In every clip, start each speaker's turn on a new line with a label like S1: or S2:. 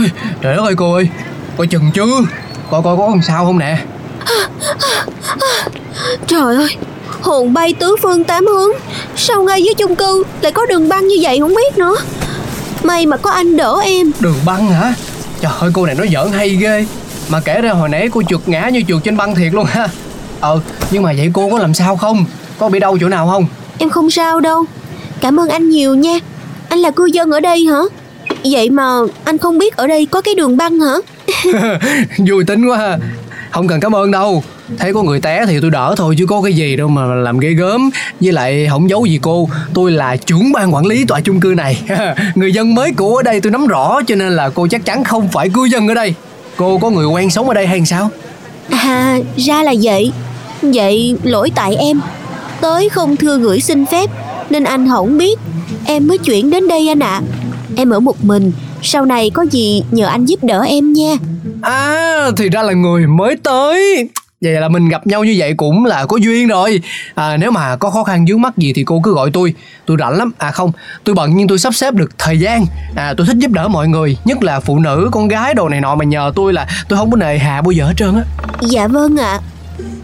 S1: Ôi,
S2: trời đất ơi cô ơi coi chừng chứ. Coi coi có làm sao không nè.
S1: Trời ơi hồn bay tứ phương tám hướng. Sao ngay dưới chung cư lại có đường băng như vậy không biết nữa? May mà có anh đỡ em.
S2: Đường băng hả? Trời ơi cô này nói giỡn hay ghê. Mà kể ra hồi nãy cô trượt ngã như trượt trên băng thiệt luôn ha. Ờ nhưng mà vậy cô có làm sao không? Có bị đau chỗ nào không?
S1: Em không sao đâu. Cảm ơn anh nhiều nha. Anh là cư dân ở đây hả vậy mà anh không biết ở đây có cái đường băng hả?
S2: Vui tính quá ha. Không cần cảm ơn đâu. Thấy có người té thì tôi đỡ thôi chứ có cái gì đâu mà làm ghê gớm. Với lại không giấu gì cô tôi là trưởng ban quản lý tòa chung cư này. Người dân mới cũ ở đây tôi nắm rõ cho nên là cô chắc chắn không phải cư dân ở đây. Cô có người quen sống ở đây hay sao?
S1: À ra là vậy. Vậy lỗi tại em. Tới không thưa gửi xin phép nên anh không biết. Em mới chuyển đến đây anh ạ em ở một mình sau này có gì nhờ anh giúp đỡ em nha.
S2: À thì ra là người mới tới. Vậy là mình gặp nhau như vậy cũng là có duyên rồi. À, Nếu mà có khó khăn vướng mắc gì thì cô cứ gọi tôi. Tôi rảnh lắm. À không tôi bận nhưng tôi sắp xếp được thời gian. À, Tôi thích giúp đỡ mọi người Nhất là phụ nữ con gái đồ này nọ. Mà nhờ tôi là Tôi không có nề hà bao giờ hết trơn á.
S1: Dạ vâng ạ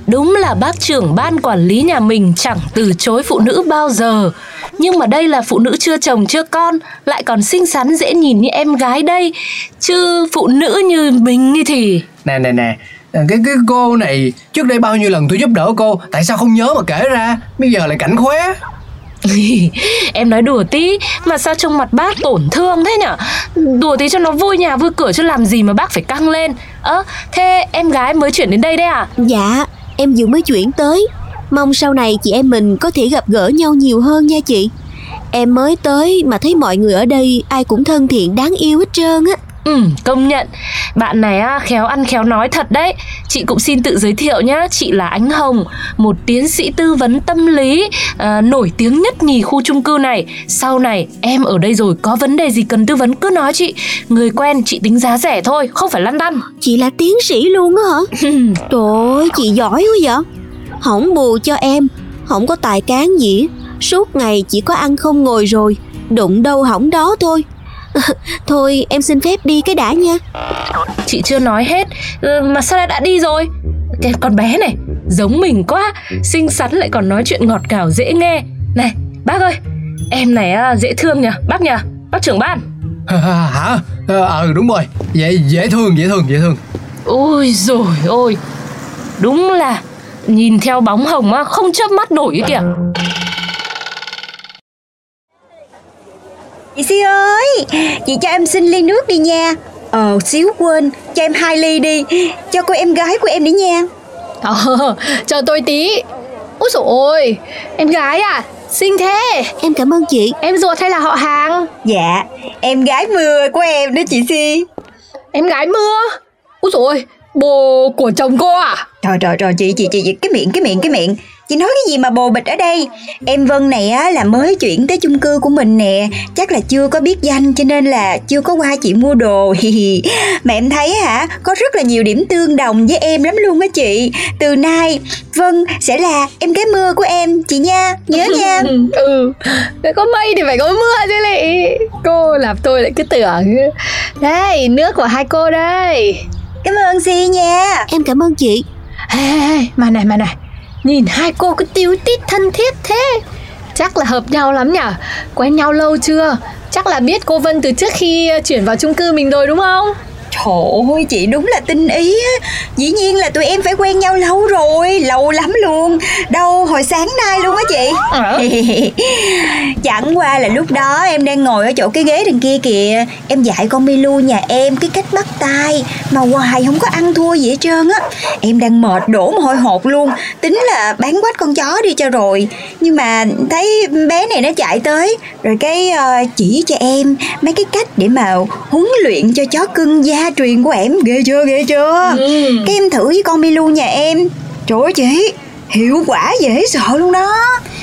S3: Đúng là bác trưởng ban quản lý nhà mình chẳng từ chối phụ nữ bao giờ. Nhưng mà đây là phụ nữ chưa chồng chưa con Lại còn xinh xắn dễ nhìn như em gái đây. Chứ phụ nữ như mình thì
S2: Nè nè nè. À, cái cái cô này trước đây bao nhiêu lần tôi giúp đỡ cô tại sao không nhớ mà kể ra? Bây giờ lại cảnh khóe
S3: em nói đùa tí mà sao trông mặt bác tổn thương thế nhở? Đùa tí cho nó vui nhà vui cửa chứ làm gì mà bác phải căng lên. Ơ thế em gái mới chuyển đến đây đấy à?
S1: Dạ em vừa mới chuyển tới. Mong sau này chị em mình có thể gặp gỡ nhau nhiều hơn nha chị. Em mới tới mà thấy mọi người ở đây ai cũng thân thiện, đáng yêu hết trơn á.
S3: Ừ, công nhận. Bạn này á, khéo ăn khéo nói thật đấy. Chị cũng xin tự giới thiệu nhá. Chị là Ánh Hồng Một tiến sĩ tư vấn tâm lý à, Nổi tiếng nhất nhì khu chung cư này. Sau này em ở đây rồi Có vấn đề gì cần tư vấn cứ nói chị. Người quen chị tính giá rẻ thôi Không phải lăn tăn.
S1: Chị là tiến sĩ luôn á hả? Trời ơi chị giỏi quá vậy. Không bù cho em không có tài cán gì. Suốt ngày chỉ có ăn không ngồi rồi đụng đâu hỏng đó thôi thôi em xin phép đi cái đã nha.
S3: Chị chưa nói hết. Ừ, Mà sao lại đã đi rồi? Cái con bé này Giống mình quá. Xinh xắn lại còn nói chuyện ngọt ngào dễ nghe. Này bác ơi Em này á, dễ thương nhỉ Bác nhỉ Bác trưởng ban.
S2: Hả? Ờ ừ, đúng rồi. Dễ, dễ thương dễ thương dễ thương.
S3: Ôi rồi ôi. Đúng là Nhìn theo bóng hồng á Không chớp mắt nổi kìa
S4: Chị Si ơi, chị cho em xin ly nước đi nha. Ờ, xíu quên, cho em hai ly đi, cho cô em gái của em đi nha.
S5: Ờ, chờ tôi tí. Úi dồi ôi, em gái à, xinh thế.
S1: Em cảm ơn chị.
S5: Em ruột hay là họ hàng?
S4: Dạ, em gái mưa của em đó chị Si.
S5: Em gái mưa? Úi dồi ôi, bồ của chồng cô à?
S4: Trời trời trời chị chị chị chị cái miệng cái miệng cái miệng Chị nói cái gì mà bồ bịch ở đây? Em Vân này á là mới chuyển tới chung cư của mình nè. Chắc là chưa có biết danh cho nên là chưa có qua chị mua đồ. Hi. Mà em thấy hả Có rất là nhiều điểm tương đồng với em lắm luôn á chị. Từ nay Vân sẽ là em gái mưa của em Chị nha. Nhớ nha.
S5: Ừ, có mây thì phải có mưa chứ lị. Cô làm tôi lại cứ tưởng. Đây, nước của hai cô đây.
S4: Cảm ơn Si nha.
S1: Em cảm ơn chị.
S5: Ê, ê, ê, mà này mà này Nhìn hai cô cứ tiêu tít thân thiết thế. Chắc là hợp nhau lắm nhở Quen nhau lâu chưa? Chắc là biết cô Vân từ trước khi chuyển vào chung cư mình rồi đúng không?
S4: Trời ơi chị đúng là tinh ý á. Dĩ nhiên là tụi em phải quen nhau lâu rồi Lâu lắm luôn. Đâu hồi sáng nay luôn á chị.
S3: Ờ.
S4: Chẳng qua là lúc đó em đang ngồi ở chỗ cái ghế đằng kia kìa. Em dạy con Milu nhà em cái cách bắt tay. Mà hoài không có ăn thua gì hết trơn á. Em đang mệt đổ mồ hôi hột luôn. Tính là bán quách con chó đi cho rồi. Nhưng mà thấy bé này nó chạy tới. Rồi cái ờ, chỉ cho em mấy cái cách để mà huấn luyện cho chó cưng gia truyền của em Ghê chưa ghê chưa? Cái em thử với con Milu nhà em. Trời ơi chị Hiệu quả dễ sợ luôn đó.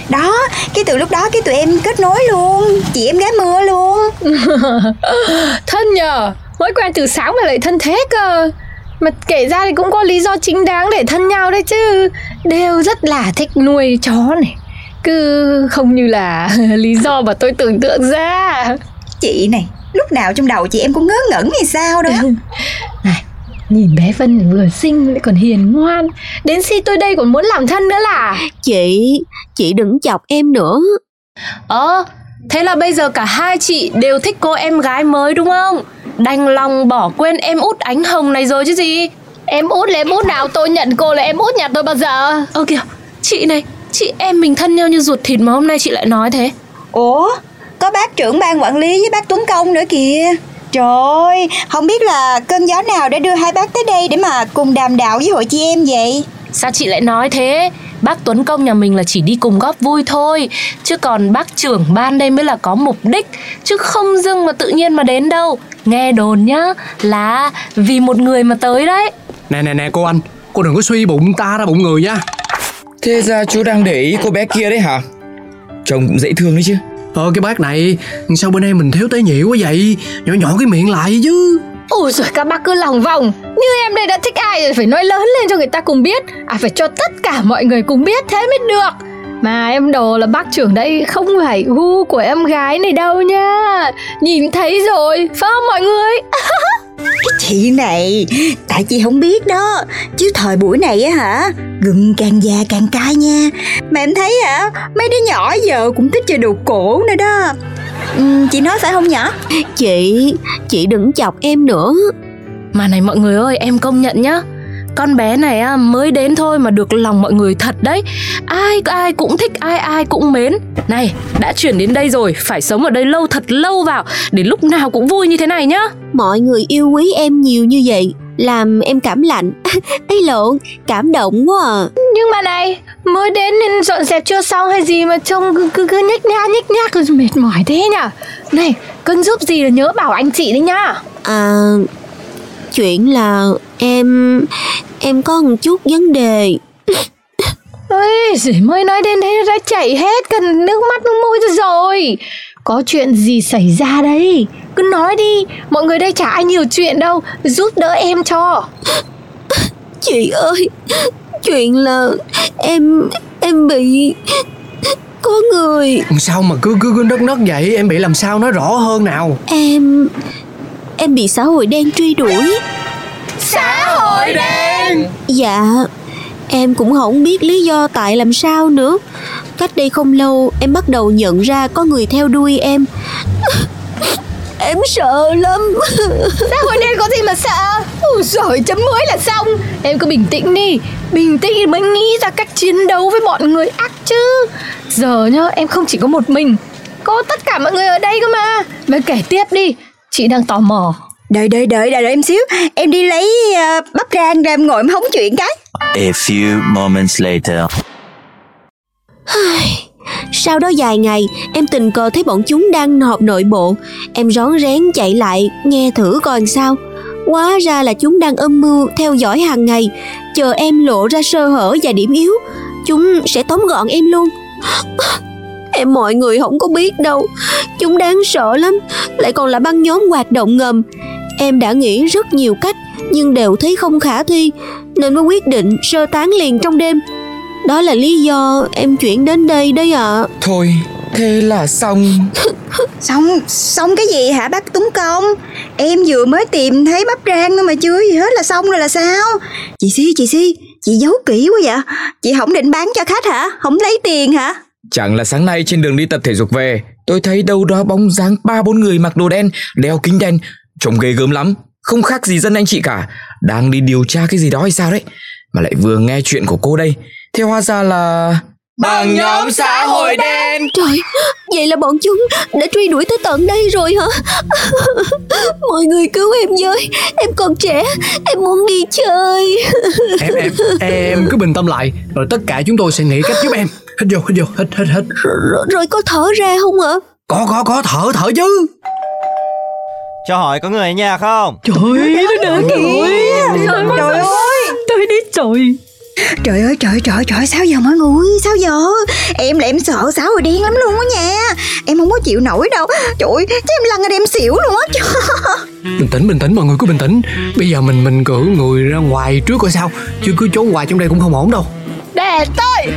S4: Đó Cái từ lúc đó cái tụi em kết nối luôn Chị em gái mưa luôn.
S5: Thân nhờ Mới quen từ sáng mà lại thân thế cơ. Mà kể ra thì cũng có lý do chính đáng để thân nhau đấy chứ. Đều rất là thích nuôi chó này. Cứ không như là lý do mà tôi tưởng tượng ra.
S4: Chị này Lúc nào trong đầu chị em cũng ngớ ngẩn hay sao đó
S5: Này Nhìn bé Vân vừa xinh lại còn hiền ngoan Đến khi tôi đây còn muốn làm thân nữa là
S1: Chị, chị đừng chọc em nữa.
S3: Ờ, thế là bây giờ cả hai chị đều thích cô em gái mới đúng không? Đành lòng bỏ quên em út ánh hồng này rồi chứ gì?
S5: Em út là em út nào tôi nhận cô là em út nhà tôi bao giờ
S3: Ơ kìa, chị này, chị em mình thân nhau như ruột thịt mà hôm nay chị lại nói thế.
S4: Ủa Có bác trưởng ban quản lý với bác Tuấn Công nữa kìa. Trời ơi, không biết là cơn gió nào đã đưa hai bác tới đây để mà cùng đàm đạo với hội chị em vậy?
S3: Sao chị lại nói thế? Bác Tuấn Công nhà mình là chỉ đi cùng góp vui thôi. Chứ còn bác trưởng ban đây mới là có mục đích. Chứ không dưng mà tự nhiên mà đến đâu. Nghe đồn nhá là vì một người mà tới đấy.
S2: Nè nè nè cô anh. Cô đừng có suy bụng ta ra bụng người nha
S6: Thế ra chú đang để ý cô bé kia đấy hả? Trông cũng dễ thương đấy chứ
S2: Ờ cái bác này Sao bên em mình thiếu tế nhị quá vậy? Nhỏ nhỏ cái miệng lại chứ.
S5: Ôi rồi các bác cứ lòng vòng. Như em đây đã thích ai rồi phải nói lớn lên cho người ta cùng biết. À phải cho tất cả mọi người cùng biết thế mới được. Mà em đồ là bác trưởng đây không phải gu của em gái này đâu nha. Nhìn thấy rồi, phải không mọi người?
S4: cái Chị này, tại chị không biết đó. Chứ thời buổi này á hả Gừng càng già càng cay nha. Mà em thấy hả Mấy đứa nhỏ giờ cũng thích chơi đồ cổ nữa đó. Ừ, Chị nói phải không nhỏ
S1: Chị, chị đừng chọc em nữa.
S3: Mà này mọi người ơi em công nhận nhá con bé này á, mới đến thôi mà được lòng mọi người thật đấy. Ai ai cũng thích ai ai cũng mến. Này đã chuyển đến đây rồi Phải sống ở đây lâu thật lâu vào Để lúc nào cũng vui như thế này nhá.
S1: Mọi người yêu quý em nhiều như vậy làm em cảm lạnh. Ấy lộn cảm động quá à.
S5: Nhưng mà này, mới đến nên dọn dẹp chưa xong hay gì mà trông cứ cứ, cứ nhếch nhác nhếch nhác mệt mỏi thế nhỉ? Này, cần giúp gì là nhớ bảo anh chị đấy nhá.
S1: à chuyện là em em có một chút vấn đề
S5: Ôi, mới nói đến thế đã chảy hết cả nước mắt nước mũi ra rồi. Có chuyện gì xảy ra đây? Cứ nói đi, mọi người đây chả ai nhiều chuyện đâu, giúp đỡ em cho.
S1: chị ơi chuyện là em em bị có người
S2: Sao mà cứ cứ, cứ nấc nấc vậy Em bị làm sao nói rõ hơn nào
S1: em em bị xã hội đen truy đuổi
S5: Xã hội đen!
S1: Dạ Em cũng không biết lý do tại làm sao nữa Cách đây không lâu Em bắt đầu nhận ra có người theo đuôi em Em sợ lắm
S5: Xã hội đen có gì mà sợ? Ôi giời, chấm mới là xong. Em cứ bình tĩnh đi, bình tĩnh mới nghĩ ra cách chiến đấu với bọn người ác chứ. Giờ nhá, em không chỉ có một mình, có tất cả mọi người ở đây cơ mà. Mới kể tiếp đi, chị đang tò mò.
S4: Đợi đợi đợi đợi, đợi em xíu. Em đi lấy ờ, bắp rang ra em ngồi em hóng chuyện cái.
S7: A few moments later.
S1: Sau đó vài ngày Em tình cờ thấy bọn chúng đang họp nội bộ. Em rón rén chạy lại Nghe thử coi sao. Hóa ra là chúng đang âm mưu Theo dõi hàng ngày. Chờ em lộ ra sơ hở và điểm yếu Chúng sẽ tóm gọn em luôn Em mọi người không có biết đâu. Chúng đáng sợ lắm. Lại còn là băng nhóm hoạt động ngầm. Em đã nghĩ rất nhiều cách Nhưng đều thấy không khả thi Nên mới quyết định sơ tán liền trong đêm. Đó là lý do em chuyển đến đây đấy ạ.
S6: Thôi, thế là xong.
S4: Xong, xong cái gì hả bác Tuấn Công? Em vừa mới tìm thấy bắp rang thôi mà chưa gì hết là xong rồi là sao? Chị Si, chị Si, chị giấu kỹ quá vậy. Chị không định bán cho khách hả, không lấy tiền hả
S6: Chẳng là sáng nay trên đường đi tập thể dục về, Tôi thấy đâu đó bóng dáng ba bốn người mặc đồ đen, Đeo kính đen, Trông ghê gớm lắm. Không khác gì dân anh chị cả, Đang đi điều tra cái gì đó hay sao đấy? Mà lại vừa nghe chuyện của cô đây. Theo hóa ra là
S2: Bằng nhóm xã hội đen.
S1: Trời, vậy là bọn chúng đã truy đuổi tới tận đây rồi hả? Mọi người cứu em với, em còn trẻ, em muốn đi chơi.
S2: Em em em cứ bình tâm lại Rồi tất cả chúng tôi sẽ nghĩ cách giúp em. Hít vô hít vô hít hít hít
S1: Rồi, rồi có thở ra không hả?
S2: Có có có thở thở chứ.
S8: Cho hỏi có người ở nhà không?
S5: Trời nó đỡ kìa. Trời ơi. Tôi đi trời
S4: Trời ơi trời trời trời sao giờ mọi người? Sao giờ? Em là em sợ xã hội đen lắm luôn á nha. Em không có chịu nổi đâu. Trời ơi chứ em lăn ra đem xỉu luôn á.
S2: Bình tĩnh bình tĩnh mọi người cứ bình tĩnh. Bây giờ mình mình cử người ra ngoài trước coi sao. Chứ cứ trốn hoài trong đây cũng không ổn đâu.
S5: Để tôi!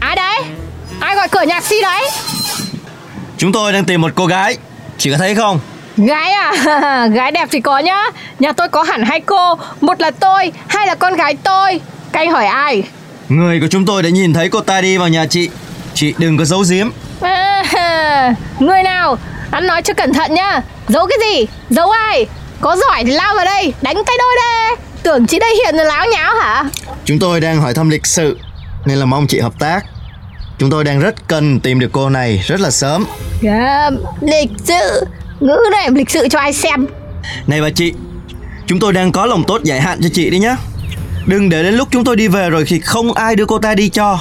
S5: Ai đấy? Ai gọi cửa nhạc si đấy?
S8: Chúng tôi đang tìm một cô gái. Chị có thấy không?
S5: Gái à? Gái đẹp thì có nhá. Nhà tôi có hẳn hai cô. Một là tôi Hai là con gái tôi. Các anh hỏi ai?
S8: Người của chúng tôi đã nhìn thấy cô ta đi vào nhà chị. Chị đừng có giấu giếm.
S5: À, Người nào? Ăn nói cho cẩn thận nhá. Giấu cái gì? Giấu ai? Có giỏi thì lao vào đây Đánh tay đôi đây Tưởng chị đây hiện là láo nháo hả?
S8: Chúng tôi đang hỏi thăm lịch sự Nên là mong chị hợp tác. Chúng tôi đang rất cần tìm được cô này rất là sớm.
S5: Yeah, Lịch sự Ngữ này lịch sự cho ai xem.
S8: Này bà chị Chúng tôi đang có lòng tốt giải hạn cho chị đi nhá. Đừng để đến lúc chúng tôi đi về rồi thì không ai đưa cô ta đi cho.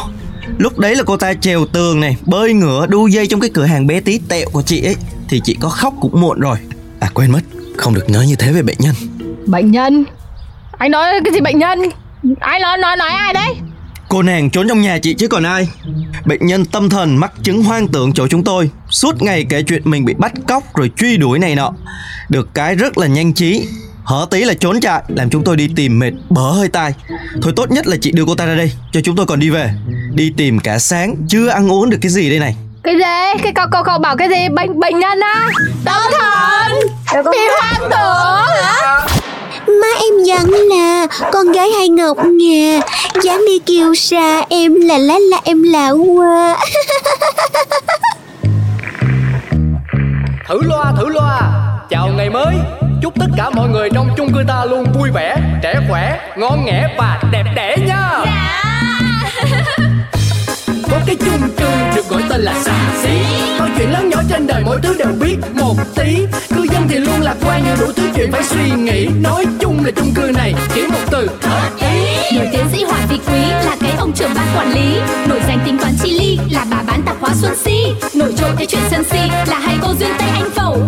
S8: Lúc đấy là cô ta trèo tường này Bơi ngửa đu dây trong cái cửa hàng bé tí tẹo của chị ấy. Thì chị có khóc cũng muộn rồi. À quên mất Không được nói như thế về bệnh nhân.
S5: Bệnh nhân? Anh nói cái gì bệnh nhân? Ai nói nói nói ai đấy
S8: Cô nàng trốn trong nhà chị chứ còn ai? Bệnh nhân tâm thần mắc chứng hoang tưởng chỗ chúng tôi. Suốt ngày kể chuyện mình bị bắt cóc rồi truy đuổi này nọ. Được cái rất là nhanh trí. Hở tí là trốn chạy Làm chúng tôi đi tìm mệt bở hơi tai. Thôi tốt nhất là chị đưa cô ta ra đây Cho chúng tôi còn đi về. Đi tìm cả sáng Chưa ăn uống được cái gì đây này.
S5: Cái gì? Cái cậu cậu cậu bảo cái gì? Bệnh bệnh nhân á? Tâm thần! Bị hoang tưởng hả
S1: Má em dặn là con gái hai ngọc nhà Dám đi kêu xa em là lá là em là hoa.
S2: Thử loa thử loa. Chào ngày mới. Chúc tất cả mọi người trong chung cư ta luôn vui vẻ Trẻ khỏe, ngon nghẻ và đẹp đẽ nha Có cái chung cư được gọi tên là xà xí. Mọi chuyện lớn nhỏ trên đời mỗi thứ đều biết một tí. Cư dân thì luôn lạc quan nhưng đủ thứ chuyện phải suy nghĩ. Nói chung là chung cư này chỉ một từ. Hợp ý
S9: Nổi tiến sĩ Hoàng Vị Quý là cái ông trưởng ban quản lý. Nổi danh tính toán chi ly là bà bán tạp hóa Xuân Si. Nổi trội cái chuyện sân si là hai cô duyên tay anh phẩu